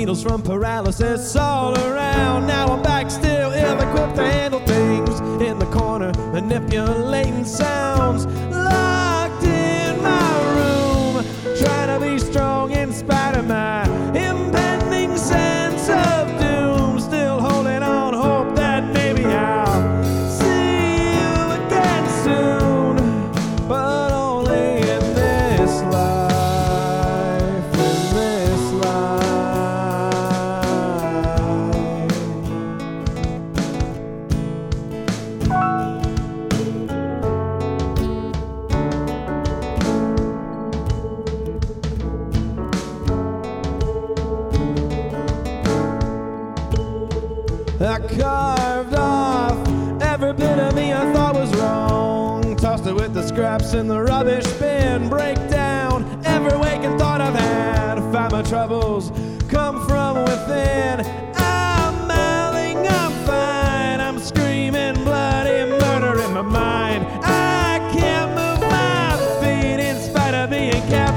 needles from paralysis all around. Now I'm back still ill equipped to handle things in the corner, manipulating sounds. Locked in my room, trying to be strong in spite of my I carved off every bit of me I thought was wrong. Tossed it with the scraps in the rubbish bin. Break down every waking thought I've had. Find my troubles come from within. I'm mailing up fine. I'm screaming bloody murder in my mind. I can't move my feet in spite of being cowed.